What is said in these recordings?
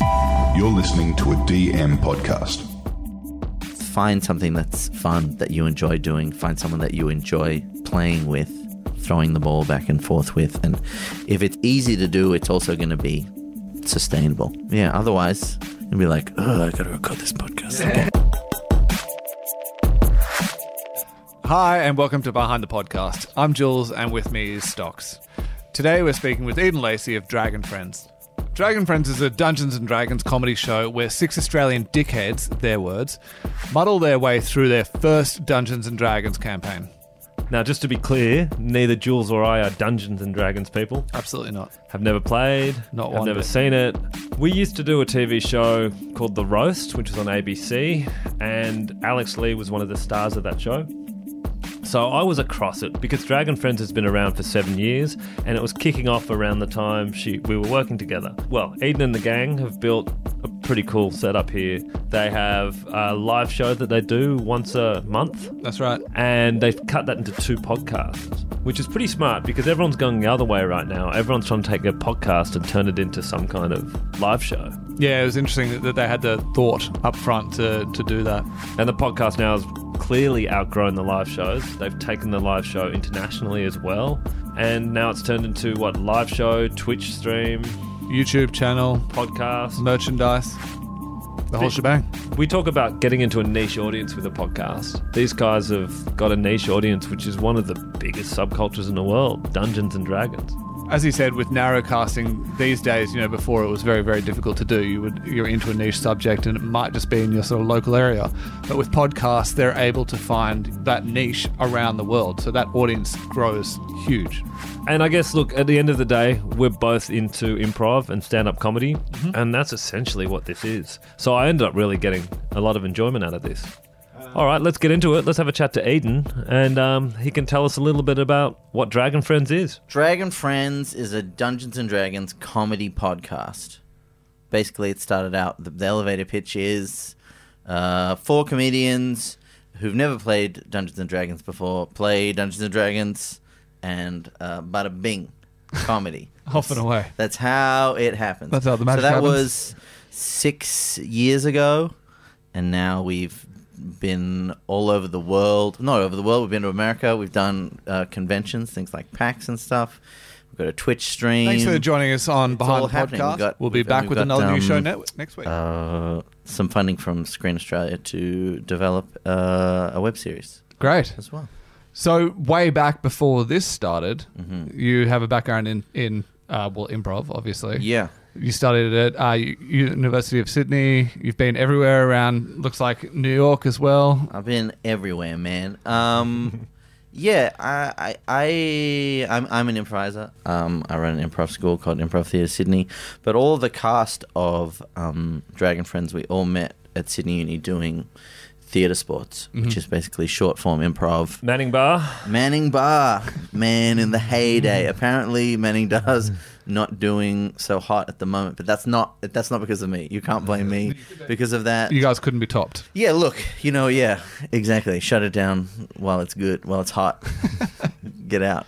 You're listening to a DM podcast. Find something that's fun that you enjoy doing. Find someone that you enjoy playing with, throwing the ball back and forth with. And if it's easy to do, it's also going to be sustainable. Yeah, otherwise, you'll be like, oh, I got to record this podcast. again." Hi, and welcome to Behind the Podcast. I'm Jules, and with me is Stocks. Today we're speaking with Eden Lacey of Dragon Friends. Dragon Friends is a Dungeons and Dragons comedy show where six Australian dickheads, their words, muddle their way through their first Dungeons and Dragons campaign. Now, just to be clear, neither Jules or I are Dungeons and Dragons people. Absolutely not. Have never played, Not have one never bit. seen it. We used to do a TV show called The Roast, which was on ABC, and Alex Lee was one of the stars of that show. So I was across it because Dragon Friends has been around for seven years, and it was kicking off around the time she we were working together. Well, Eden and the gang have built a pretty cool setup here. They have a live show that they do once a month, That's right. and they've cut that into two podcasts, which is pretty smart because everyone's going the other way right now. Everyone's trying to take their podcast and turn it into some kind of live show. Yeah, it was interesting that- they had the thought up front to, to do that. And the podcast now has clearly outgrown the live shows. They've taken the live show internationally as well. And now it's turned into what live show, Twitch stream, YouTube channel, podcast. merchandise, the whole shebang. We talk about getting into a niche audience with a podcast. These guys have got a niche audience, which is one of the biggest subcultures in the world Dungeons and Dragons. As he said, with narrow casting these days, you know, before it was very, very difficult to do. You would you're into a niche subject, and it might just be in your sort of local area. But with podcasts, they're able to find that niche around the world, so that audience grows huge. And I guess, look, at the end of the day, we're both into improv and stand up comedy, mm-hmm. and that's essentially what this is. So I ended up really getting a lot of enjoyment out of this. All right, let's get into it. Let's have a chat to Eden, and um, he can tell us a little bit about what Dragon Friends is. Dragon Friends is a Dungeons and Dragons comedy podcast. Basically, it started out, the, the elevator pitch is uh, four comedians who've never played Dungeons and Dragons before play Dungeons and Dragons and uh, bada bing comedy. Off and away. That's how it happens. That's how the magic So that happens. was six years ago, and now we've been all over the world. Not over the world. We've been to America. We've done uh, conventions, things like PAX and stuff. We've got a Twitch stream. Thanks for joining us on It's Behind the happening. Podcast. We've got- we'll be back we've with got, another new show um, next week. Uh, some funding from Screen Australia to develop uh, a web series Great. as well. So way back before this started, Mm-hmm. you have a background in in uh, well improv, obviously. Yeah. You studied at uh, University of Sydney. You've been everywhere around. Looks like New York as well. I've been everywhere, man. Um, yeah, I, I, I, I'm, I'm an improviser. Um, I run an improv school called Improv Theatre Sydney. But all the cast of um, Dragon Friends, we all met at Sydney Uni doing theatre sports, which is basically short form improv. Manning Bar. Manning Bar, man, in the heyday. Apparently, Manning does not doing so hot at the moment, but that's not that's not because of me. You can't blame me because of that. You guys couldn't be topped. Yeah, look, you know, yeah, exactly. Shut it down while it's good, while it's hot. Get out.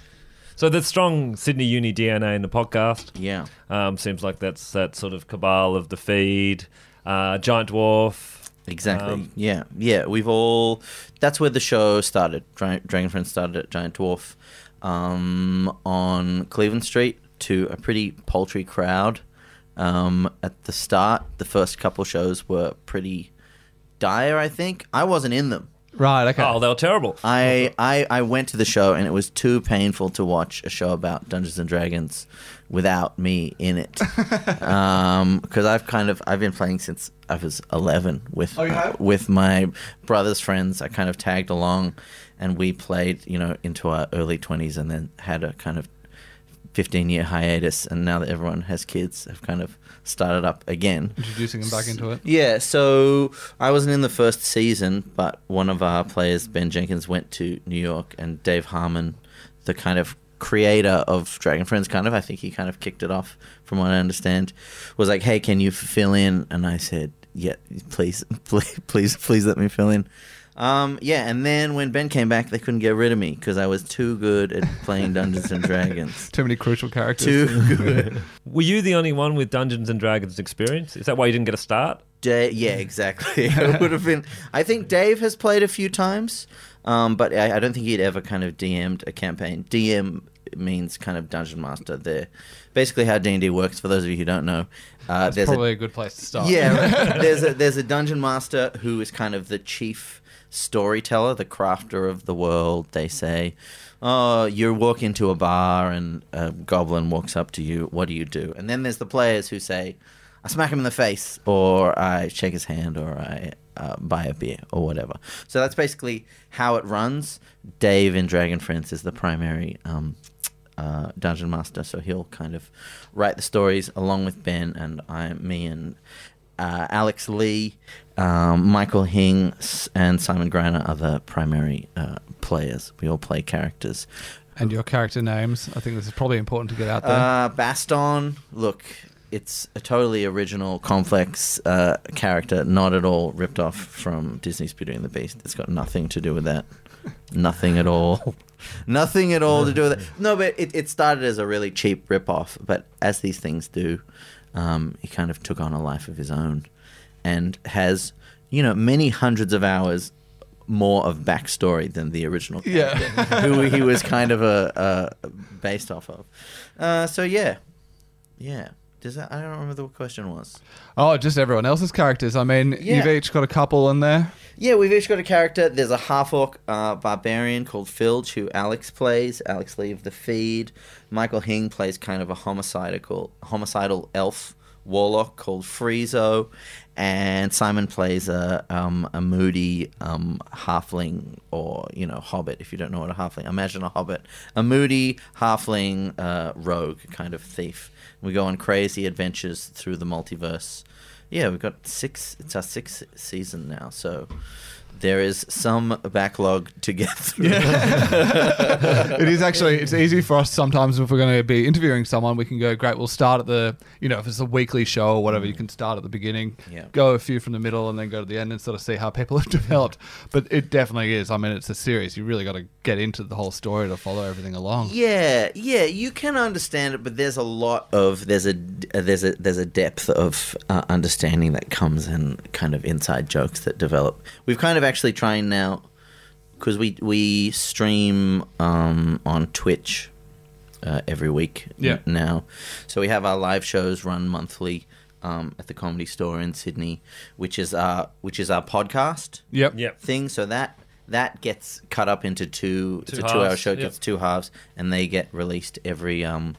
So there's strong Sydney Uni DNA in the podcast. Yeah. Um, seems like that's that sort of cabal of the feed, uh, Giant Dwarf. Exactly. Um, yeah, yeah. We've all. That's where the show started. Dra- Dragon Friends started at Giant Dwarf, um, on Cleveland Street to a pretty paltry crowd. Um, at the start, the first couple shows were pretty dire. I think I wasn't in them. Right. Okay. Oh, they were terrible. I, I I went to the show and it was too painful to watch a show about Dungeons and Dragons without me in it. Um, because I've kind of I've been playing since I was eleven with Oh, you have? with my brother's friends. I kind of tagged along, and we played you know into our early twenties, and then had a kind of 15 year hiatus and now that everyone has kids have kind of started up again Introducing them back into it. yeah, so I wasn't in the first season, but one of our players, Ben Jenkins, went to New York, and Dave Harmon, the kind of creator of Dragon Friends, kind of, I think he kind of kicked it off, from what I understand, was like, "Hey, can you fill in?" And I said, "Yeah, please, please, please, please let me fill in." Um, yeah, and then when Ben came back, they couldn't get rid of me because I was too good at playing Dungeons and Dragons. Too many crucial characters. Too good. Were you the only one with Dungeons and Dragons experience? Is that why you didn't get a start? Da- yeah, exactly. it would have been. I think Dave has played a few times, um, but I, I don't think he'd ever kind of DM'd a campaign. DM means kind of dungeon master. There, basically how D and D works. For those of you who don't know, uh, That's there's a probably a, good place to start. Yeah, there's a there's a dungeon master who is kind of the chief storyteller, the crafter of the world. They say, "Oh, you walk into a bar and a goblin walks up to you. What do you do?" And then there's the players who say, "I smack him in the face, or I shake his hand, or I uh, buy a beer, or whatever." So that's basically how it runs. Dave in Dragon Friends is the primary. Um, uh, dungeon master, so he'll kind of write the stories along with Ben and I, me and uh, Alex Lee, um, Michael Hing, and Simon Greiner are the primary uh, players. We all play characters. And your character names. I think this is probably important to get out there. Uh, Baston, look, it's a totally original, complex uh, character, not at all ripped off from Disney's Beauty and the Beast. It's got nothing to do with that. nothing at all. nothing at all to do with it. No, but it, it started as a really cheap rip-off, but as these things do, um, he kind of took on a life of his own and has, you know, many hundreds of hours more of backstory than the original Yeah. who he was kind of a, a based off of. Uh, so yeah, yeah. Does that? I don't remember what the question was. oh, just everyone else's characters. I mean, Yeah. you've each got a couple in there. Yeah, we've each got a character. There's a half orc uh, barbarian called Filge, who Alex plays. Alex Lee of the Feed. Michael Hing plays kind of a homicidal, homicidal elf warlock called Friezo, and Simon plays a um, a moody um, halfling or you know hobbit. If you don't know what a halfling, imagine a hobbit, a moody halfling uh, rogue kind of thief. We go on crazy adventures through the multiverse. Yeah, we've got six. It's our sixth season now, so there is some backlog to get through. it is actually it's easy for us sometimes if we're going to be interviewing someone we can go great we'll start at the you know if it's a weekly show or whatever you can start at the beginning Yeah. go a few from the middle and then go to the end and sort of see how people have developed but it definitely is i mean it's a series you really got to get into the whole story to follow everything along Yeah, yeah, you can understand it, but there's a lot of there's a there's a there's a depth of uh, understanding that comes in kind of inside jokes that develop. We've kind of actually trying now because we we stream um, on Twitch uh, every week Yeah. n- now, so we have our live shows run monthly. Um, at the comedy store in Sydney, which is our which is our podcast yep Yep. thing. So that that gets cut up into two. it's Two a two-hour show. It yep. gets two halves, and they get released every um,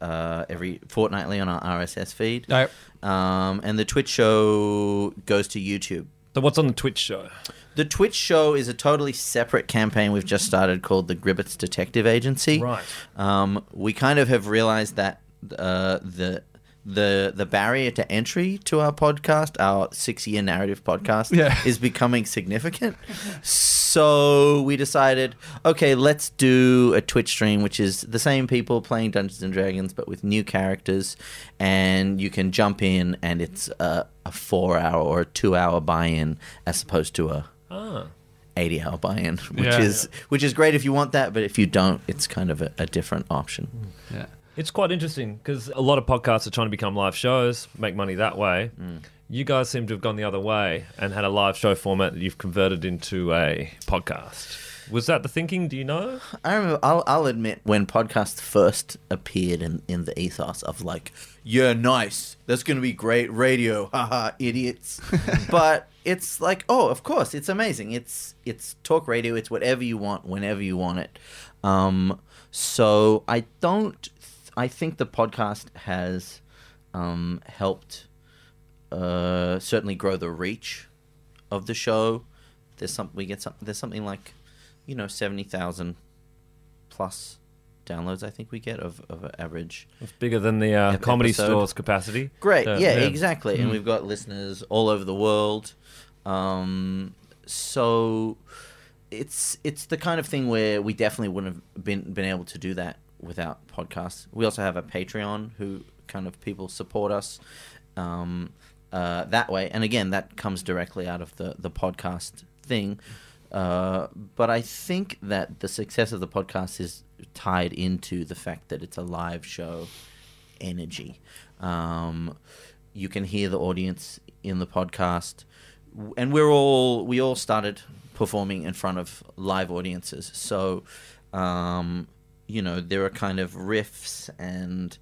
uh, every fortnightly on our RSS feed. Yep. Um, and the Twitch show goes to YouTube. So what's on the Twitch show? The Twitch show is a totally separate campaign we've just started called the Gribbets Detective Agency. Right. Um, we kind of have realized that uh, the the the barrier to entry to our podcast, our six year narrative podcast, Yeah. is becoming significant. So we decided, okay, let's do a Twitch stream, which is the same people playing Dungeons and Dragons, but with new characters, and you can jump in, and it's a, a four hour or a two hour buy in as opposed to a Ah. 80 hour buy-in which Yeah. is which is great if you want that but if you don't it's kind of a, a different option yeah It's quite interesting because a lot of podcasts are trying to become live shows, make money that way. You guys seem to have gone the other way and had a live show format that you've converted into a podcast. Was that the thinking? Do you know? i remember i'll, I'll admit when podcasts first appeared in, in the ethos of like yeah nice that's gonna be great radio haha idiots but it's like oh of course it's amazing it's it's talk radio it's whatever you want whenever you want it um so i don't i think the podcast has um helped uh, certainly grow the reach of the show. There's some we get some there's something like you know seventy thousand plus downloads. I think we get of of average. It's bigger than the uh, comedy store's capacity. Great, Uh, yeah, exactly. And we've got listeners all over the world. Um, so it's it's the kind of thing where we definitely wouldn't have been been able to do that without podcasts. We also have a Patreon who kind of people support us um, uh, that way, and again, that comes directly out of the the podcast thing. Uh, but I think that the success of the podcast is tied into the fact that it's a live show energy. Um, you can hear the audience in the podcast, and we're all we all started performing in front of live audiences. So, um, you know, there are kind of riffs and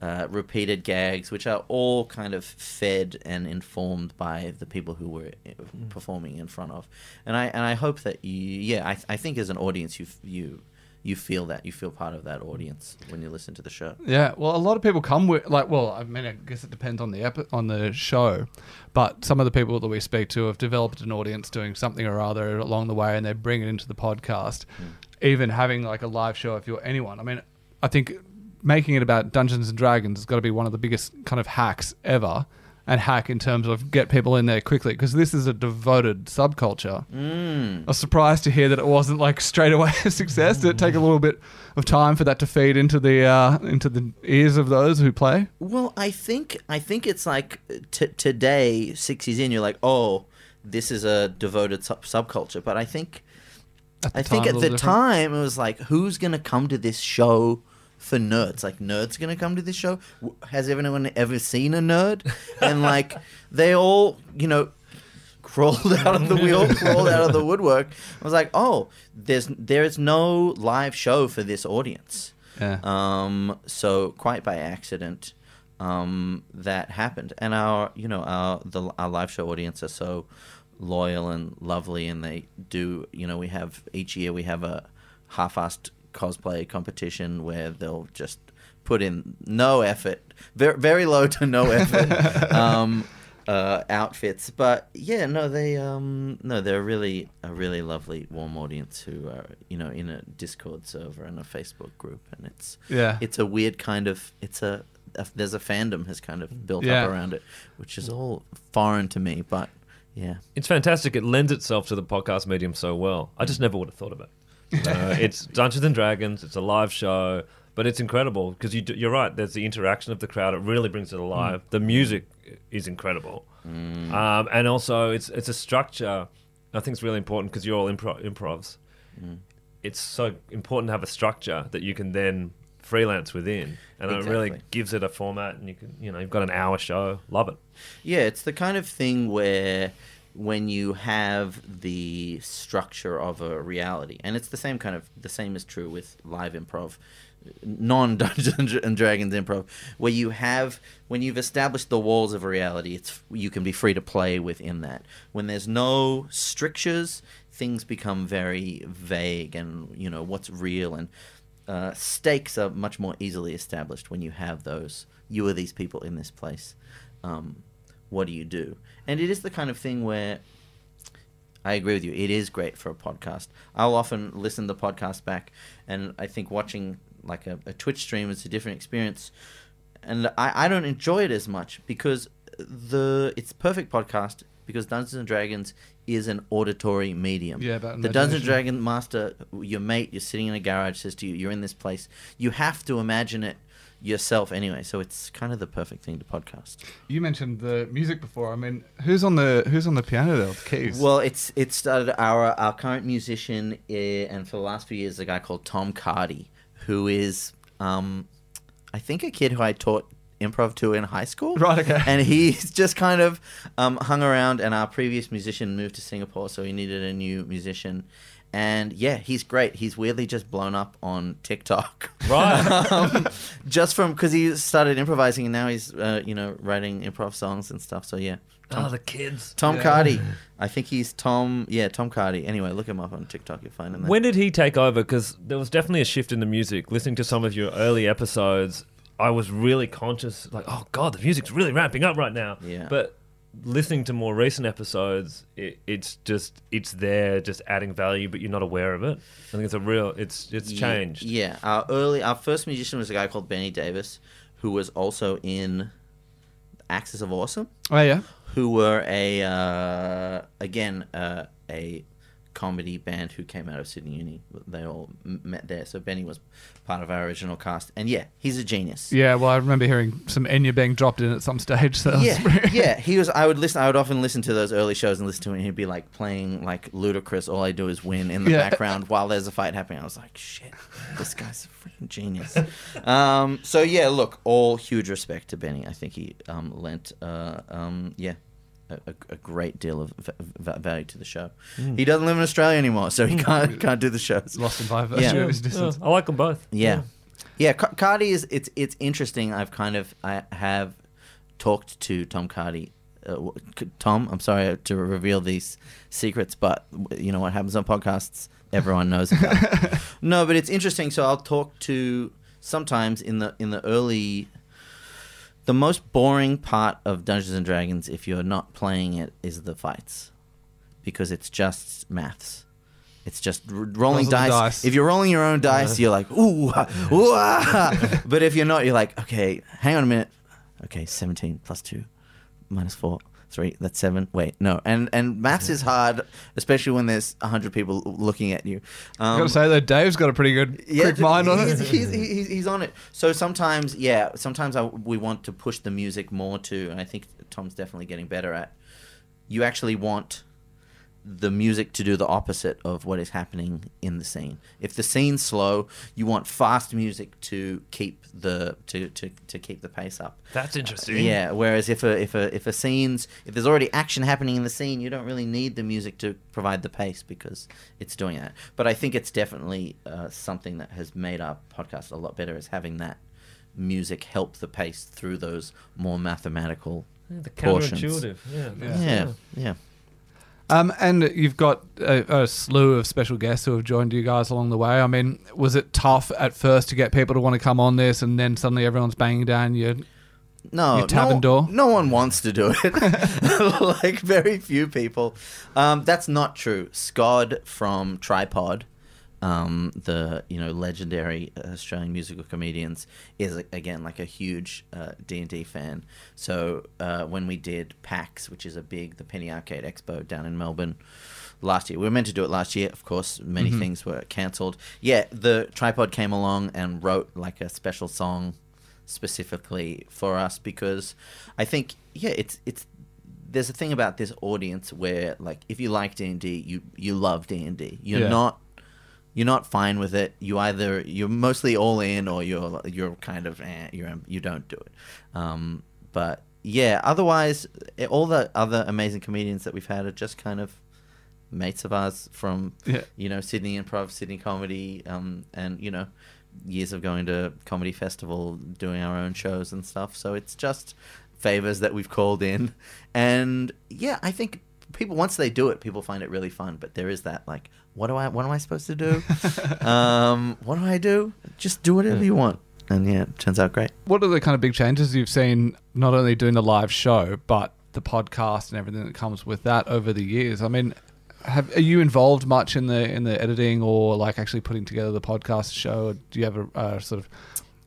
uh, repeated gags, which are all kind of fed and informed by the people who we're uh, performing in front of. And I and I hope that you, yeah, I, I think as an audience, you you you feel that you feel part of that audience when you listen to the show. Yeah, well, a lot of people come with like, well, I mean, I guess it depends on the epi- on the show, but some of the people that we speak to have developed an audience doing something or other along the way, and they bring it into the podcast. Even having like a live show, if you're anyone, I mean, I think making it about Dungeons and Dragons has got to be one of the biggest kind of hacks ever. And hack in terms of get people in there quickly because this is a devoted subculture. Mm. I was surprised to hear that it wasn't like straight away a success. Did it take a little bit of time for that to feed into the uh, into the ears of those who play? Well, I think I think it's like t- today, six years in, you're like, oh, this is a devoted sub- subculture. But I think I think at the different. time it was like, who's gonna come to this show for nerds? Like, nerds gonna come to this show? Has anyone ever seen a nerd? And like, they all, you know, crawled out of the wheel, crawled out of the woodwork. I was like, oh, there's there is no live show for this audience. Yeah. Um, so quite by accident, um, that happened, and our you know our the our live show audience are so loyal and lovely, and they do you know we have each year we have a half-assed cosplay competition where they'll just put in no effort, very very low to no effort. um, uh, outfits, but yeah, no, they um, no, they're really a really lovely, warm audience who are you know in a Discord server and a Facebook group, and it's Yeah. it's a weird kind of it's a, a there's a fandom has kind of built Yeah. up around it, which is all foreign to me, but yeah, It's fantastic. It lends itself to the podcast medium so well. I just never would have thought of it. Uh, it's Dungeons and Dragons. It's a live show, but it's incredible because you, you're right. There's the interaction of the crowd. It really brings it alive. The music is incredible, um, and also it's it's a structure. I think it's really important because you're all impro- improvs. It's so important to have a structure that you can then freelance within, and it really gives it a format. And you can, you know, you've got an hour show. Love it. Yeah, it's the kind of thing where when you have the structure of a reality, and it's the same kind of the same is true with live improv, non Dungeons and Dragons improv, where you have when you've established the walls of a reality, it's you can be free to play within that. When there's no strictures, things become very vague, and you know what's real and uh, stakes are much more easily established when you have those. You are these people in this place. Um, what do you do? And it is the kind of thing where I agree with you. It is great for a podcast. I'll often listen the podcast back, and I think watching like a, a Twitch stream is a different experience. And I, I don't enjoy it as much because the it's perfect podcast because Dungeons and Dragons is an auditory medium. Yeah, about the Dungeons and. Dragon master, your mate, you're sitting in a garage, says to you, "You're in this place." You have to imagine it yourself anyway. So it's kind of the perfect thing to podcast. You mentioned the music before. I mean, who's on the who's on the piano there? The keys. Well, it's it started our our current musician, uh, and for the last few years, a guy called Tom Cardy, who is, um, I think, a kid who I taught improv to in high school. Right, okay. And he's just kind of um, hung around, and our previous musician moved to Singapore, so he needed a new musician. And yeah, he's great. He's weirdly just blown up on TikTok. Right. um, just from because he started improvising, and now he's uh, you know writing improv songs and stuff. So yeah, Tom, oh, the kids. Tom Yeah. Cardy. I think he's Tom. Yeah, Tom Cardy. Anyway, look him up on TikTok. You'll find him there. When did he take over? Because there was definitely a shift in the music. Listening to some of your early episodes, I was really conscious, like, oh god, the music's really ramping up right now. Yeah. But listening to more recent episodes, it, it's just it's there, just adding value, but you're not aware of it. I think it's a real, it's it's Ye- changed. Yeah, our early, our first musician was a guy called Benny Davis, who was also in Axis of Awesome, oh yeah. who were a uh, again uh, a comedy band who came out of Sydney Uni. They all met there. So Benny was part of our original cast, and yeah, he's a genius. Yeah, well, I remember hearing some Enya being dropped in at some stage. So yeah, pretty- yeah. He was. I would listen. I would often listen to those early shows and listen to him. And he'd be like playing like Ludacris. All I do is win in the Yeah. background while there's a fight happening. I was like, shit, this guy's a freaking genius. um, so yeah, look, all huge respect to Benny. I think he um, lent, uh, um, yeah. A, a, a great deal of v- v- value to the show. He doesn't live in Australia anymore, so he can't can't do the shows. lost him by virtue Yeah. of Yeah. I like them both. Yeah, yeah. Ca- Cardy is it's it's interesting. I've kind of I have talked to Tom Cardy. Uh, w- c- Tom, I'm sorry to reveal these secrets, but you know what happens on podcasts. Everyone knows about. no, but it's interesting. So I'll talk to sometimes in the in the early. The most boring part of Dungeons and Dragons, if you're not playing it, is the fights, because it's just maths. It's just r- rolling Rolls of the dice. dice. If you're rolling your own dice, you're like ooh, ah, ooh. ah. but if you're not, you're like okay, hang on a minute. Okay, 17 plus two, minus four, three. That's seven. Wait, no. And and maths is hard, especially when there's hundred people looking at you. I Um, gotta say though, Dave's got a pretty good quick mind on he's, it. He's, he's, he's on it. So sometimes, yeah, sometimes I, we want to push the music more to, and I think Tom's definitely getting better at. You actually want the music to do the opposite of what is happening in the scene. If the scene's slow, you want fast music to keep the to, to, to keep the pace up. That's interesting. Yeah. Whereas if a if a if a scene's if there's already action happening in the scene, you don't really need the music to provide the pace because it's doing that. But I think it's definitely uh, something that has made our podcast a lot better is having that music help the pace through those more mathematical Yeah, the portions. counterintuitive. Yeah. Yeah. Yeah. Yeah. Um, and you've got a, a slew of special guests who have joined you guys along the way. I mean, was it tough at first to get people to want to come on this, and then suddenly everyone's banging down your No, Your tavern no, door? No one wants to do it. like very few people. Um, that's not true. Scott from Tripod, um, the you know legendary Australian musical comedians, is again like a huge D and D fan. So uh, when we did PAX, which is a big the Penny Arcade Expo down in Melbourne. Last year, we were meant to do it last year. Of course, many things were cancelled. Yeah, the tripod came along and wrote like a special song specifically for us because I think yeah, it's it's there's a thing about this audience where like if you like D and D, you you love D and D. You're Yeah. not you're not fine with it. You either you're mostly all in or you're you're kind of eh, you're you don't do it. Um, but yeah, otherwise eh, all the other amazing comedians that we've had are just kind of mates of ours from Yeah. you know Sydney Improv, Sydney Comedy, um, and you know years of going to comedy festival, doing our own shows and stuff. So it's just favors that we've called in, and yeah, I think people once they do it, people find it really fun. But there is that like, what do I, what am I supposed to do? um, what do I do? Just do whatever you want, and yeah, it turns out great. What are the kind of big changes you've seen, not only doing the live show, but the podcast and everything that comes with that over the years? I mean, have are you involved much in the in the editing or like actually putting together the podcast show? Do you have a uh, sort of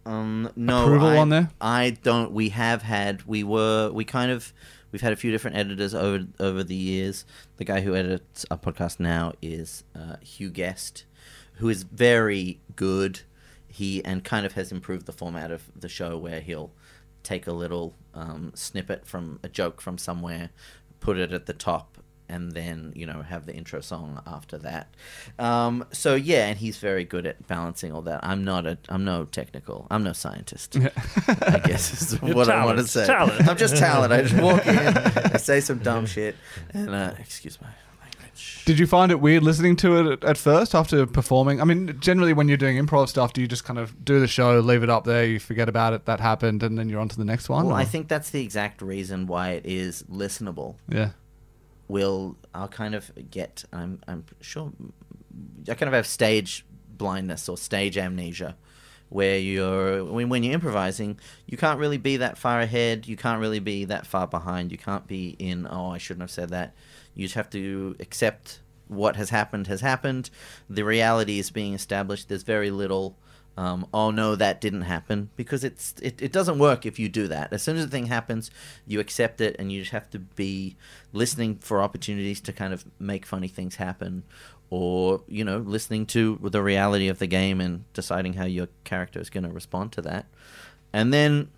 Um, no Approval I, on there? I don't. We have had. We were. We kind of. We've had a few different editors over over the years. The guy who edits our podcast now is uh, Hugh Guest, who is very good. He and kind of has improved the format of the show where he'll take a little um, snippet from a joke from somewhere, put it at the top, and then you know have the intro song after that. Um, so yeah, and he's very good at balancing all that. I'm not a I'm no technical. I'm no scientist. I guess is You're what I want to say. talent. I'm just talent. I just walk in, I say some dumb shit, and uh, excuse my language. Did you find it weird listening to it at, at first after performing? I mean, generally when you're doing improv stuff, do you just kind of do the show, leave it up there, you forget about it, that happened, and then you're on to the next one? Well, or- I think that's the exact reason why it is listenable. yeah. Will I'll kind of get I'm I'm sure I kind of have stage blindness or stage amnesia where you're when, when you're improvising you can't really be that far ahead you can't really be that far behind you can't be in oh I shouldn't have said that. You just have to accept what has happened has happened. The reality is being established there's very little um, oh no, that didn't happen because it's it, it doesn't work if you do that. As soon as the thing happens, you accept it, and you just have to be listening for opportunities to kind of make funny things happen, or you know, listening to the reality of the game and deciding how your character is going to respond to that, and then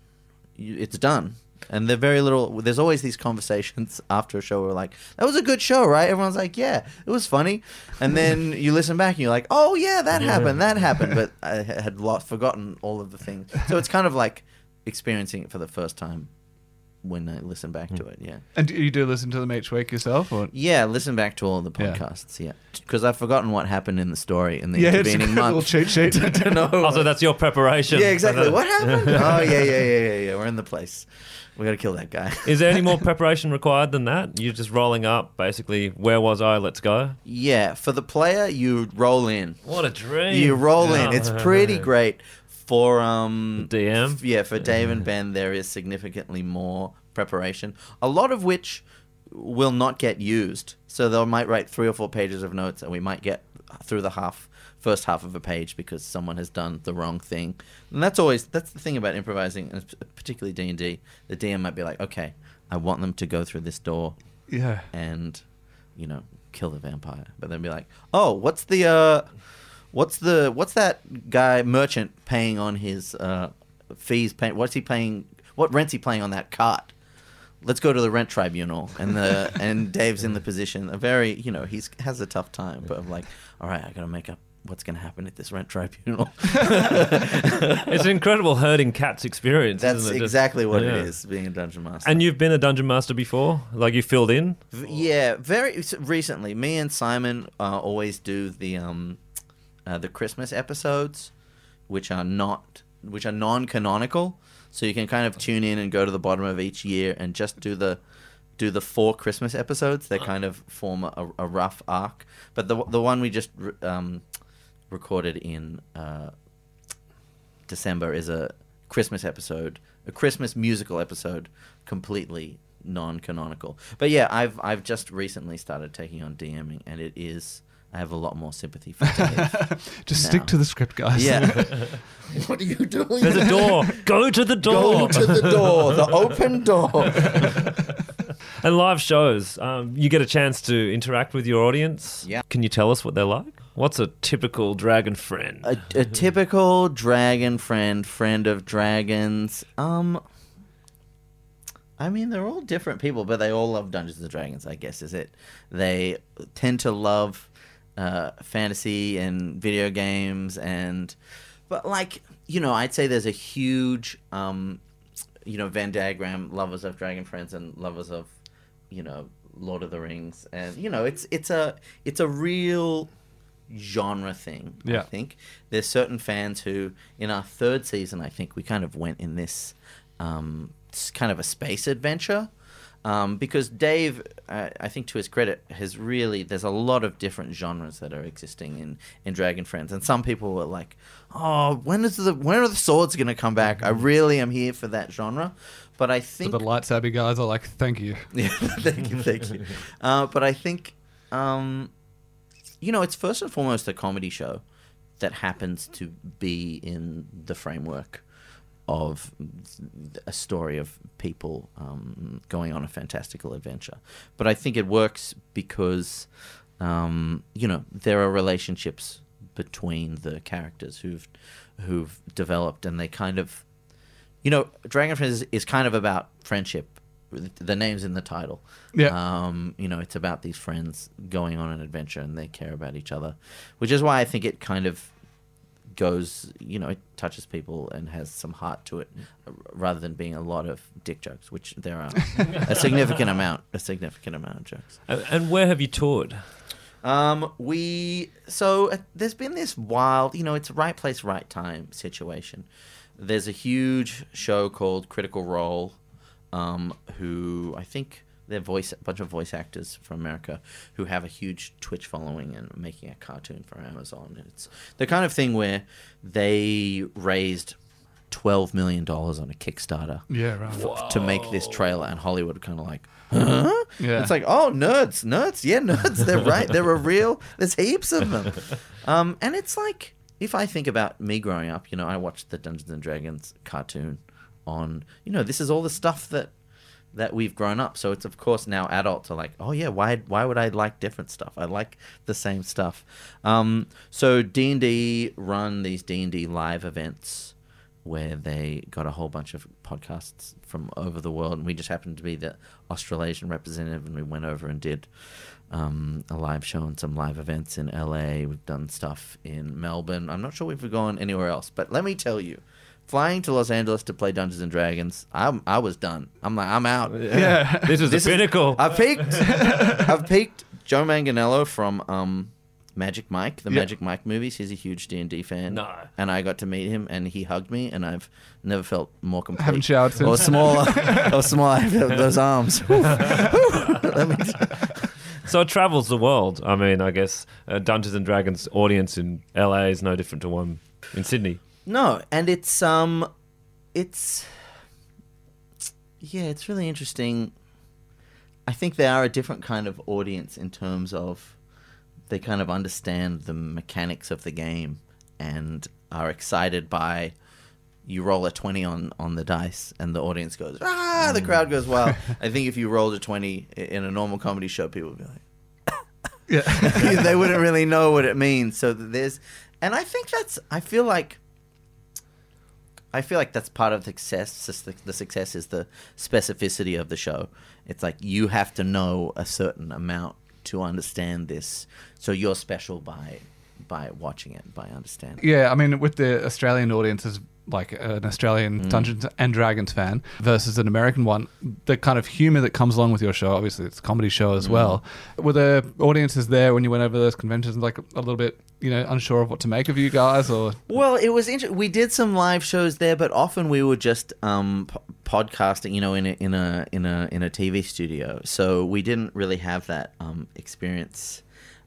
you, it's done. And they're very little. There's always these conversations after a show where like, "That was a good show, right?" Everyone's like, "Yeah, it was funny." And then you listen back and you're like, "Oh yeah, that happened, that happened," but I had lost, forgotten all of the things. So it's kind of like experiencing it for the first time when I listen back hmm. to it. Yeah, And you do listen to them each week yourself, or yeah. Listen back to all the podcasts. Yeah, because I've forgotten what happened in the story in the yeah, it's a intervening little month. cheat sheet. to know. Also, that's your preparation. yeah, exactly. What happened? oh yeah, yeah, yeah, yeah, yeah. We're in the place. We got to kill that guy. Is there any more preparation required than that? You're just rolling up, basically. Where was I? Let's go. Yeah, for the player, you roll in. What a dream! You roll Yeah. in. It's pretty great. For um The DM? f- yeah, for Dave and Ben, there is significantly more preparation. A lot of which will not get used. So they might write three or four pages of notes, and we might get through the half first half of a page because someone has done the wrong thing. And that's always that's the thing about improvising, and particularly D and D. The DM might be like, okay, I want them to go through this door yeah. and you know kill the vampire but then be like oh what's the uh what's the what's that guy merchant paying on his uh fees pay, what's he paying what rent's he paying on that cart let's go to the rent tribunal and the and dave's in the position a very you know he's has a tough time but i'm like all right i gotta make up what's gonna happen at this rent tribunal It's an incredible herding cats experience. that's isn't it? Just- exactly what Yeah. it is being a dungeon master And you've been a dungeon master before? Like you filled in? V- Yeah, very recently. Me and Simon uh, always do the um, uh, the Christmas episodes, which are not which are non-canonical. So you can kind of tune in and go to the bottom of each year and just do the do the four Christmas episodes. They kind of form a, a rough arc. But the the one we just um, recorded in uh, December is a Christmas episode, a Christmas musical episode, completely non-canonical. But yeah, I've I've just recently started taking on DMing, and it is I have a lot more sympathy for Dave. Just No. stick to the script, guys. yeah. what are you doing? There's a door. Go to the door. Go to the door, the open door. And live shows, um, you get a chance to interact with your audience. Yeah. Can you tell us what they're like? What's a typical dragon friend? a, a typical dragon friend, friend of dragons. Um, I mean, they're all different people, but they all love Dungeons and Dragons. I guess is it. They tend to love uh, fantasy and video games, and but like you know, I'd say there's a huge um, you know Venn diagram lovers of Dragon Friends and lovers of you know Lord of the Rings, and you know it's it's a it's a real genre thing. I think there's certain fans who, in our third season, I think we kind of went in this um, kind of a space adventure. Um, because Dave, uh, I think to his credit, has really there's a lot of different genres that are existing in, in Dragon Friends, and some people were like, "Oh, when is the when are the swords going to come back?" I really am here for that genre, but I think the lightsaber guys are like, thank you. yeah, thank you, thank you. Uh, but I think, um, you know, it's first and foremost a comedy show that happens to be in the framework of a story of people um, going on a fantastical adventure. But I think it works because, um, you know, there are relationships between the characters who've who've developed, and they kind of you know, Dragon Friends is, is kind of about friendship. The name's in the title. Yeah. Um, you know, it's about these friends going on an adventure and they care about each other, which is why I think it kind of goes, you know, touches people and has some heart to it uh, rather than being a lot of dick jokes, which there are a significant amount, a significant amount of jokes. And- and where have you toured? Um, we so uh, there's been this wild, you know, it's right place, right time situation. There's a huge show called Critical Role, um, who I think they're voice a bunch of voice actors from America who have a huge Twitch following and making a cartoon for Amazon. It's the kind of thing where they raised twelve million dollars on a Kickstarter Yeah, right. f- to make this trailer, and Hollywood kind of like, huh? Yeah. It's like, oh, nerds, nerds, yeah, nerds. They're right. They're a real. There's heaps of them, um, and it's like if I think about me growing up, you know, I watched the Dungeons and Dragons cartoon on, you know, this is all the stuff that that we've grown up. So it's of course now adults are like, oh yeah, why why would I like different stuff? I like the same stuff. Um, so D and D run these D and D live events where they got a whole bunch of podcasts from over the world, and we just happened to be the Australasian representative, and we went over and did um, a live show and some live events in LA. We've done stuff in Melbourne. I'm not sure we've gone anywhere else, but let me tell you, flying to Los Angeles to play Dungeons and Dragons, I'm, I was done. I'm like, I'm out. Yeah. This is This the is- pinnacle. I've peaked. I've peaked. Joe Manganiello from um, Magic Mike, the Yeah. Magic Mike movies. He's a huge D and D fan. No. and I got to meet him, and he hugged me, and I've never felt more complete. Haven't showered since. Or smaller, or smaller. Those arms. Let me. So it travels the world. I mean, I guess uh, Dungeons and Dragons audience in LA is no different to one in Sydney. No, and it's um, it's yeah, it's really interesting. I think they are a different kind of audience in terms of they kind of understand the mechanics of the game and are excited by you roll a 20 on on the dice and the audience goes ah the crowd goes wild i think if you rolled a 20 in a normal comedy show people would be like Yeah. they wouldn't really know what it means. So there's, and I think that's. I feel like. I feel like that's part of the success. The, the success is the specificity of the show. It's like you have to know a certain amount to understand this. So you're special by by watching it, by understanding. Yeah, I mean, with the Australian audiences, like an Australian Mm. Dungeons and Dragons fan versus an American one, the kind of humor that comes along with your show, obviously it's a comedy show Mm. as well. Were the audiences there when you went over those conventions, like a little bit, you know, unsure of what to make of you guys, or Well, it was interesting. We did some live shows there, but often we were just um, p- podcasting, you know, in a in a in a in a TV studio. So we didn't really have that um, experience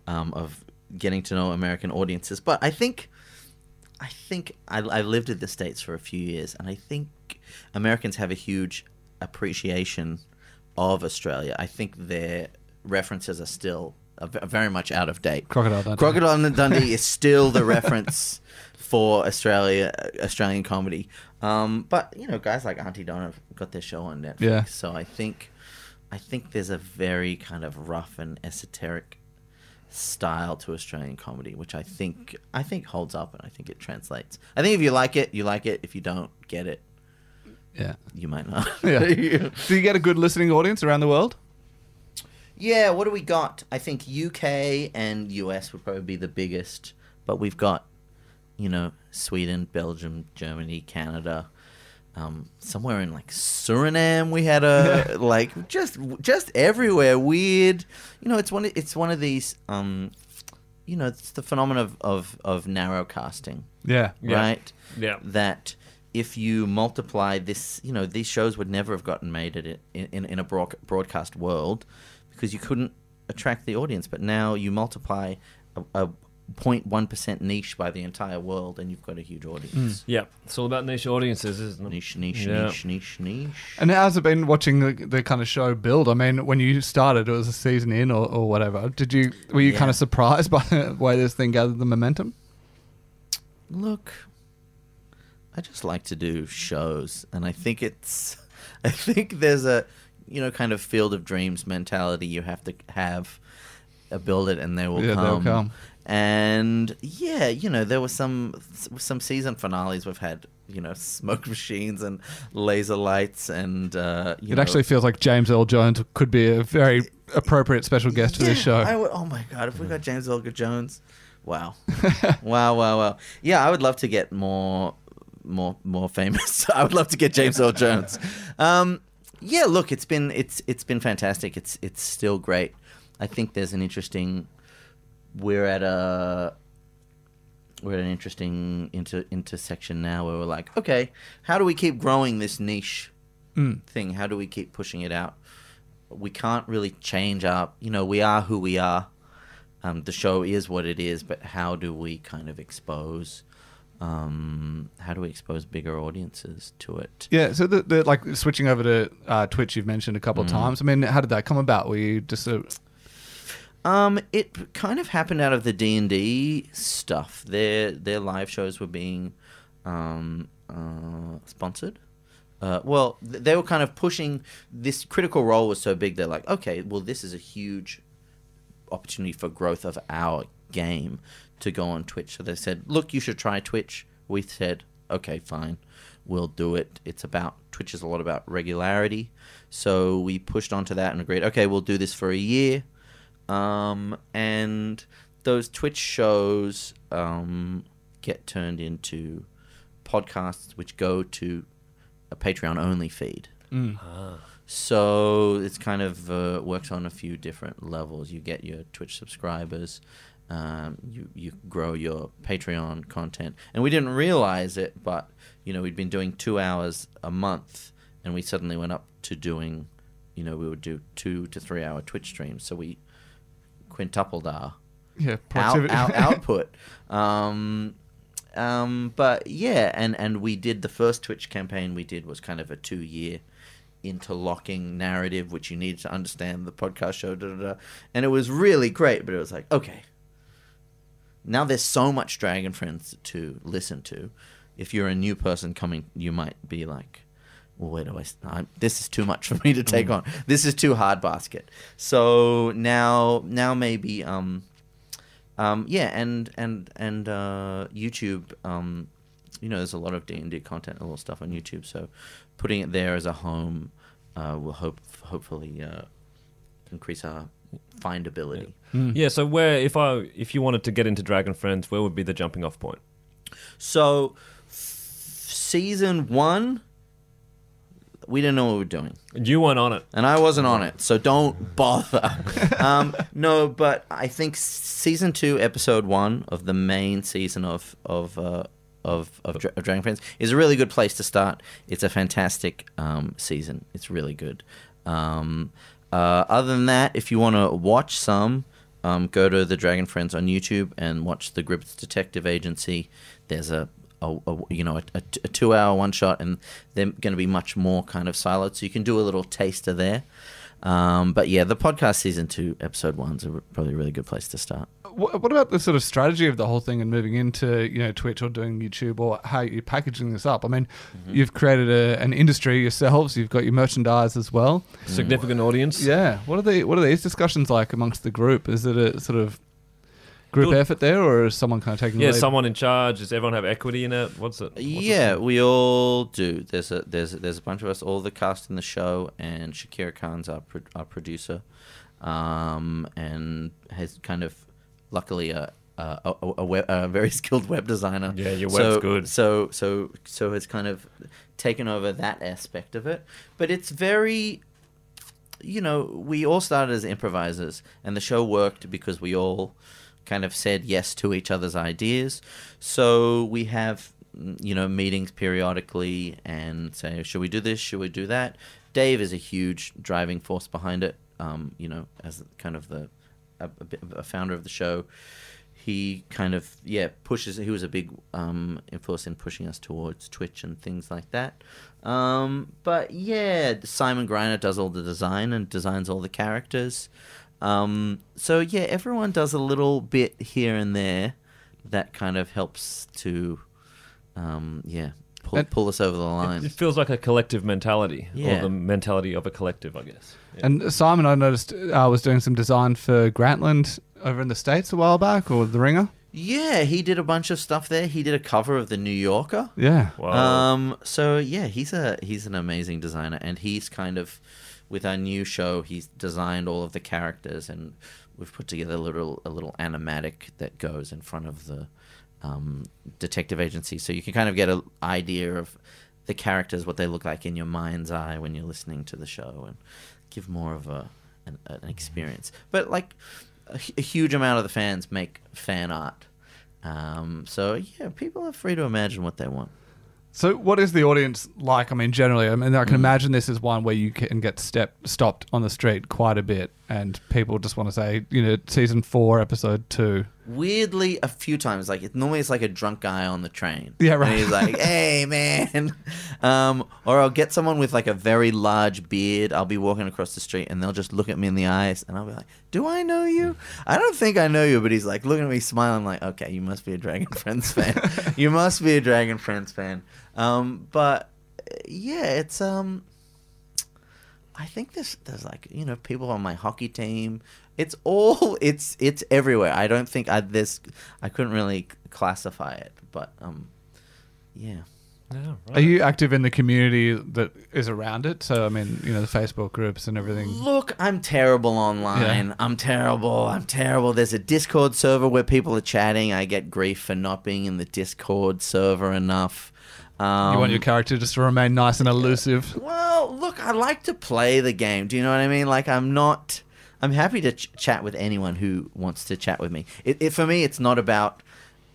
um, of getting to know American audiences. But I think, I think I, I lived in the states for a few years, and I think Americans have a huge appreciation of Australia. I think their references are still ve- very much out of date. Crocodile Dundee. Crocodile and Dundee is still the reference for Australia, Australian comedy. Um, but you know, guys like Aunty Donna have got their show on Netflix, Yeah. so I think, I think there's a very kind of rough and esoteric style to Australian comedy, which I think I think holds up, and I think it translates. I think if you like it, you like it. If you don't get it, yeah, you might not. yeah. Do you get a good listening audience around the world? Yeah, what do we got? I think UK and US would probably be the biggest, but we've got, you know, Sweden, Belgium, Germany, Canada. Um, somewhere in like Suriname, we had a like just just everywhere. Weird, you know. It's one. It's one of these. Um, you know, it's the phenomenon of of, of narrow casting Yeah, Yeah. right? Yeah. That if you multiply this, you know, these shows would never have gotten made at it in, in, in a broad, broadcast world because you couldn't attract the audience. But now you multiply a, a 0.1% niche by the entire world and you've got a huge audience. Yeah, it's all about niche audiences, isn't it? Niche, niche, Yeah. niche, niche, niche. And how's it been watching the, the kind of show build? I mean, when you started, it was a season in or, or whatever. Did you were you kind of surprised by the way this thing gathered the momentum? Look, I just like to do shows, and I think it's, I think there's a, you know, kind of field of dreams mentality you have to have, uh, build it, and they will Yeah, they'll come. And yeah, you know, there were some some season finales we've had, you know, smoke machines and laser lights, and uh, you It know, actually feels like James Earl Jones could be a very appropriate special guest for this show. Would, oh my god, if we got James Earl Jones, wow, wow, wow, wow. Yeah, I would love to get more, more, more famous. I would love to get James Earl Jones. Um, yeah, look, it's been it's it's been fantastic. It's it's still great. I think there's an interesting. We're at a. We're at an interesting inter- intersection now where we're like, okay, how do we keep growing this niche Mm. thing? How do we keep pushing it out? we can't really change our you know we are who we are um, the show is what it is but how do we kind of expose um, how do we expose bigger audiences to it Yeah, so the, the like switching over to uh, Twitch, you've mentioned a couple Mm. of times. I mean, how did that come about? Were you just a, Um, it kind of happened out of the D and D stuff. Their their live shows were being um, uh, sponsored. Uh, well, th- they were kind of pushing this critical role was so big. They're like, okay, well, this is a huge opportunity for growth of our game to go on Twitch. So they said, look, you should try Twitch. We said, okay, fine, we'll do it. It's about Twitch is a lot about regularity. So we pushed onto that and agreed, okay, we'll do this for a year. Um, and those Twitch shows um, get turned into podcasts, which go to a Patreon only feed. Ah, So it's kind of uh, works on a few different levels. You get your Twitch subscribers, um, you you grow your Patreon content, and we didn't realize it, but you know we'd been doing two hours a month, and we suddenly went up to doing, you know, we would do two to three hour Twitch streams. So we quintupled our Yeah, out, productivity. out, output. Um, um, but yeah, and, and we did the first Twitch campaign we did was kind of a two year interlocking narrative, which you needed to understand the podcast show, da, da, da. and it was really great. But it was like, okay, now there's so much Dragon Friends to listen to. If you're a new person coming, you might be like, well, where do I? s- I'm, this is too much for me to take on. This is too hard basket. So now, now maybe, um, um, yeah, and and and uh, YouTube. Um, you know, there's a lot of D and D content, a lot of stuff on YouTube. So putting it there as a home uh, will hope hopefully uh, increase our findability. Yeah. So where if I if you wanted to get into Dragon Friends, where would be the jumping off point? So f- season one, we didn't know what we were doing. You weren't on it. and I wasn't on it, so don't bother. um, no, but I think season two, episode one of the main season of of uh, of, of, Dra- of Dragon Friends is a really good place to start. It's a fantastic um, season. It's really good. Um, uh, other than that, if you want to watch some, um, go to the Dragon Friends on YouTube and watch the Grips Detective Agency. There's a a, a you know a, a, a two hour one shot and they're going to be much more kind of siloed so you can do a little taster there um, but yeah the podcast season two episode one's a, probably a really good place to start What, what about the sort of strategy of the whole thing and moving into you know Twitch or doing YouTube or how you're packaging this up? I mean, Mm-hmm. you've created a, an industry yourselves. You've got your merchandise as well. Significant audience. Yeah. What are the what are these discussions like amongst the group? Is it a sort of group Good. effort there, or is someone kind of taking? Yeah, the lead? someone in charge. Does everyone have equity in it? What's it? what's yeah say? we all do there's a there's there's a bunch of us all the cast in the show and Shakira Khan's our, pro- our producer um, and has kind of luckily a a, a, a, web, a very skilled web designer. Yeah, your so, web's good. So so so has kind of taken over that aspect of it, but it's very you know, we all started as improvisers, and the show worked because we all kind of said yes to each other's ideas. So we have, you know, meetings periodically and say, should we do this? Should we do that? Dave is a huge driving force behind it. Um, you know, as kind of the a, a founder of the show, he kind of yeah pushes. He was a big um, influence in pushing us towards Twitch and things like that. Um, but yeah, Simon Greiner does all the design and designs all the characters. Um, so yeah, everyone does a little bit here and there that kind of helps to um, yeah pull, And- pull us over the line. It feels like a collective mentality, Yeah. or the mentality of a collective, I guess. Yeah. And Simon, I noticed, uh, was doing some design for Grantland over in the states a while back, or The Ringer. Yeah, he did a bunch of stuff there. He did a cover of the New Yorker. Yeah. Wow. Um. So yeah, he's a he's an amazing designer, and he's kind of with our new show. He's designed all of the characters, and we've put together a little a little animatic that goes in front of the um, detective agency, so you can kind of get an idea of the characters, what they look like in your mind's eye when you're listening to the show, and give more of a an, an experience. But like a, a huge amount of the fans make fan art. Um, so yeah, people are free to imagine what they want. So, what is the audience like? I mean, generally, I mean, I can Mm. imagine this is one where you can get step stopped on the street quite a bit, and people just want to say, you know, season four, episode two. Weirdly, a few times, like it normally it's like a drunk guy on the train. Yeah, right. And he's like, "Hey, man," um, or I'll get someone with like a very large beard. I'll be walking across the street, and they'll just look at me in the eyes, and I'll be like, "Do I know you? I don't think I know you." But he's like looking at me, smiling, like, "Okay, you must be a Dragon Friends fan. you must be a Dragon Friends fan." Um, but yeah, it's um. I think there's there's like you know people on my hockey team. It's all it's it's everywhere. I don't think I this I couldn't really classify it, but um, yeah. Yeah, right. Are you active in the community that is around it? So I mean, you know, the Facebook groups and everything. Look, I'm terrible online. Yeah. I'm terrible. I'm terrible. There's a Discord server where people are chatting. I get grief for not being in the Discord server enough. Um, you want your character just to remain nice and elusive. Well, look, I like to play the game. Do you know what I mean? Like, I'm not. I'm happy to ch- chat with anyone who wants to chat with me. It, it for me, it's not about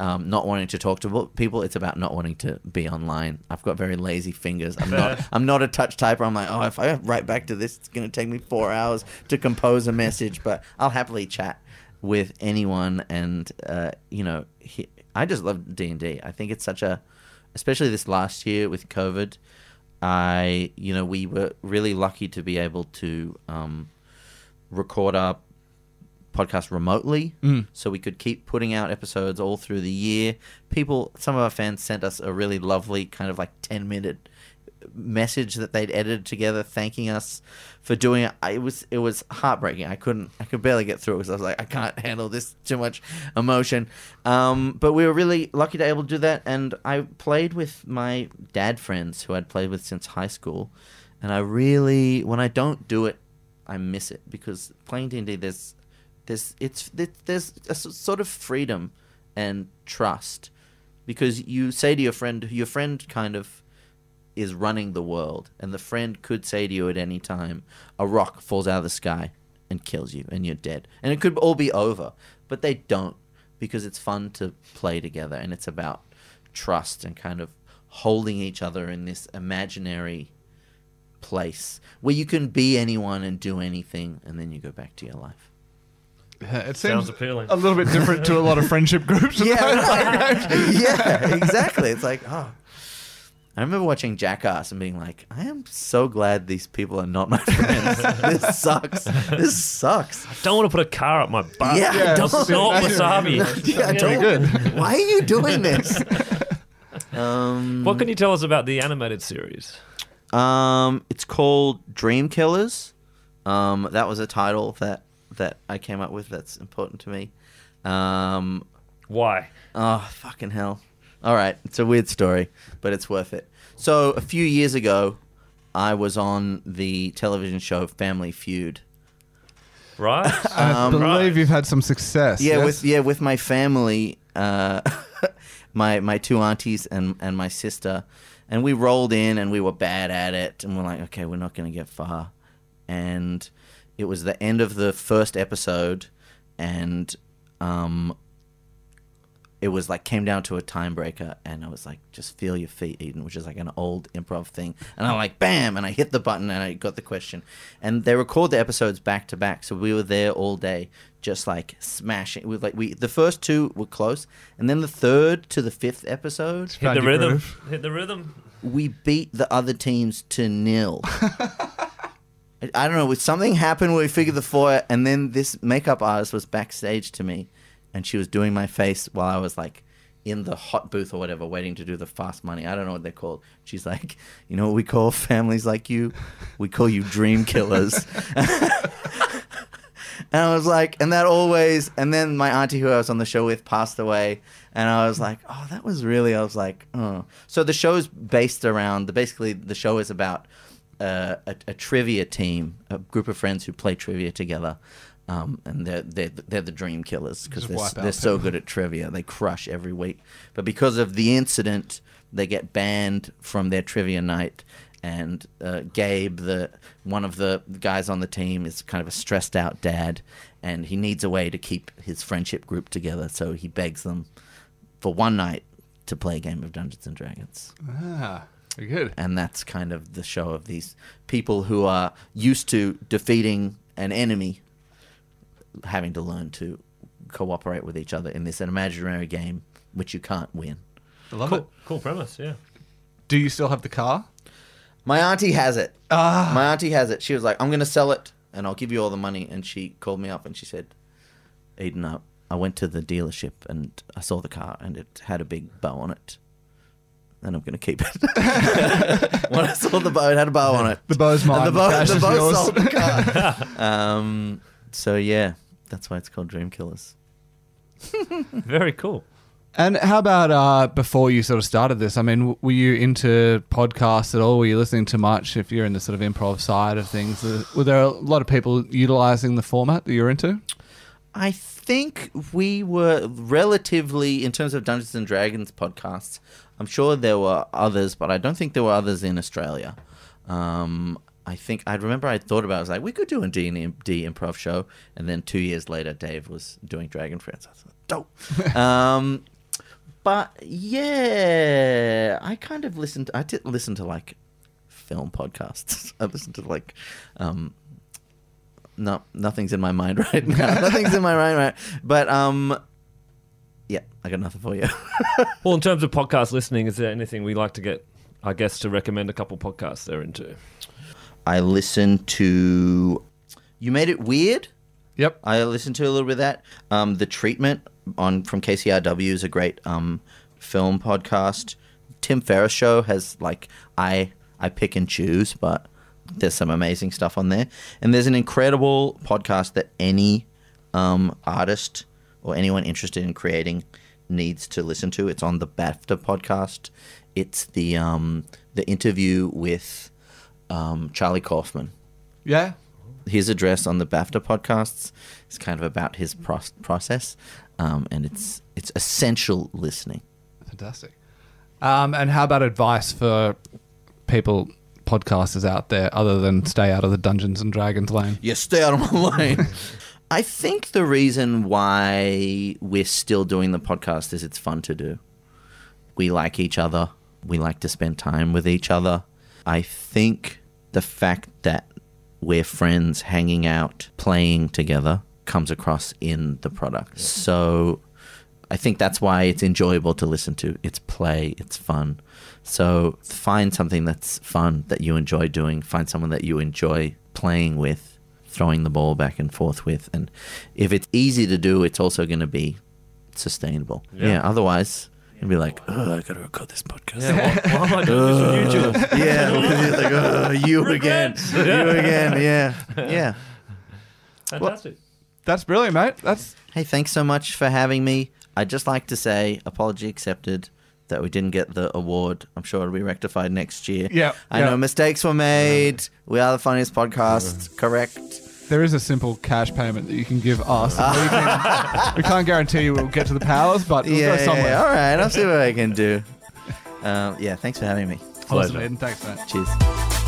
um, not wanting to talk to people. It's about not wanting to be online. I've got very lazy fingers. I'm not. I'm not a touch typer. I'm like, oh, if I write back to this, it's going to take me four hours to compose a message. But I'll happily chat with anyone, and uh, you know, he, I just love D and D. I think it's such a, especially this last year with COVID. I, you know, we were really lucky to be able to um, record our podcast remotely, Mm. so we could keep putting out episodes all through the year. People, some of our fans sent us a really lovely kind of like ten minute message that they'd edited together, thanking us for doing it. It was it was heartbreaking. I couldn't, I could barely get through it because I was like, I can't handle this too much emotion. Um, but we were really lucky to be able to do that, and I played with my dad friends who I'd played with since high school, and I really, when I don't do it, I miss it because playing D and D, there's there's it's it, there's a sort of freedom and trust because you say to your friend, your friend kind of is running the world, and the friend could say to you at any time, a rock falls out of the sky and kills you, and you're dead, and it could all be over, but they don't because it's fun to play together, and it's about trust and kind of holding each other in this imaginary place where you can be anyone and do anything, and then you go back to your life. Yeah, it Sounds seems appealing. a little bit different to a lot of friendship groups. Yeah, right. yeah, exactly. It's like, oh. I remember watching Jackass and being like, I am so glad these people are not my friends. this sucks. This sucks. I don't want to put a car up my butt. Yeah, Yeah, don't. it's Not That's- wasabi. yeah, don't. good. Why are you doing this? Um, What can you tell us about the animated series? Um, it's called Dream Killers. Um, that was a title that that I came up with. That's important to me. Um, Why? Oh, fucking hell. All right. It's a weird story, but it's worth it. So, a few years ago, I was on the television show Family Feud. Right? I Um, believe right. you've had some success. Yeah, yes? with yeah, with my family, uh, my my two aunties and and my sister, and we rolled in and we were bad at it, and we're like, okay, we're not going to get far, and it was the end of the first episode, and um, it was like came down to a time breaker, and I was like, just feel your feet, Eden, which is like an old improv thing, and I'm like, bam, and I hit the button, and I got the question, and they record the episodes back to back, so we were there all day, just like smashing. We like we the first two were close, and then the third to the fifth episode, Hit the rhythm. groove. Hit the rhythm. we beat the other teams to nil. I- I don't know. with Something happened where we figured the four, and then this makeup artist was backstage to me, and she was doing my face while I was like in the hot booth or whatever, waiting to do the fast money. I don't know what they're called. She's like, you know what we call families like you? We call you dream killers. And I was like, and that always, and then my auntie who I was on the show with passed away, and I was like, oh, that was really, I was like, oh. So the show's based around, the basically, the show is about uh, a, a trivia team, a group of friends who play trivia together. Um, and they're, they're, they're the dream killers because they're, they're so good at trivia. They crush every week. But because of the incident, they get banned from their trivia night. And uh, Gabe, the one of the guys on the team, is kind of a stressed out dad, and he needs a way to keep his friendship group together. So he begs them for one night to play a game of Dungeons and Dragons Ah, very good. and that's kind of the show of these people who are used to defeating an enemy having to learn to cooperate with each other in this imaginary game which you can't win. I love it. Cool, cool premise. Yeah. Do you still have the car? My auntie has it. Ah. My auntie has it. She was like, "I'm gonna sell it, and I'll give you all the money." And she called me up and she said, "Eden, I, I went to the dealership and I saw the car and it had a big bow on it, and I'm gonna keep it." when I saw the bow, it had a bow on it. The bow's mine. And the bow, cash the bow sold the car. um, so yeah, that's why it's called Dream Killers. Very cool. And how about uh, before you sort of started this? I mean, w- were you into podcasts at all? Were you listening to much? If you're in the sort of improv side of things, uh, were there a lot of people utilizing the format that you're into? I think we were relatively, in terms of Dungeons and Dragons podcasts, I'm sure there were others, but I don't think there were others in Australia. Um, I think I remember I thought about it, I was like, we could do a D and D improv show, and then two years later, Dave was doing Dragon Friends. I thought, dope. um, but yeah, I kind of listened. I did listen to like film podcasts. I listened to like um, no, nothing's in my mind right now. nothing's in my mind right. But um, yeah, I got nothing for you. Well, in terms of podcast listening, is there anything we like to get our guests to recommend a couple podcasts they're into? I listened to. You made it weird. Yep. I listened to a little bit of that. Um, the treatment on from KCRW is a great um, film podcast. Tim Ferriss show has like I I pick and choose, but there's some amazing stuff on there. And there's an incredible podcast that any um, artist or anyone interested in creating needs to listen to. It's on the BAFTA podcast. It's the um, the interview with um, Charlie Kaufman Yeah. his address on the BAFTA podcasts is kind of about his pro- process, um, and it's it's essential listening. Fantastic. Um, and how about advice for people, podcasters out there, other than stay out of the Dungeons and Dragons lane? Yeah, stay out of my lane. I think the reason why we're still doing the podcast is it's fun to do. We like each other. We like to spend time with each other. I think the fact that we're friends hanging out, playing together comes across in the product. So I think that's why it's enjoyable to listen to. It's play, it's fun. So find something that's fun that you enjoy doing. Find someone that you enjoy playing with, throwing the ball back and forth with. And if it's easy to do, it's also going to be sustainable. Yeah. Yeah. otherwise, you'd be like, oh, I got to record this podcast. Yeah, why, why am I doing this on YouTube? yeah, it's like, oh, you again, you again, yeah, yeah. Fantastic. That's brilliant, mate. That's Hey, thanks so much for having me. I'd just like to say, apology accepted that we didn't get the award. I'm sure it'll be rectified next year. Yeah, I yeah. know mistakes were made. We are the funniest podcast, correct? There is a simple cash payment that you can give us. we, can, we can't guarantee you we'll get to the powers, but we'll yeah, go somewhere. yeah, all right. I'll see what I can do. Um, yeah, thanks for having me. Awesome, Pleasure. Eden. Thanks, mate. Cheers.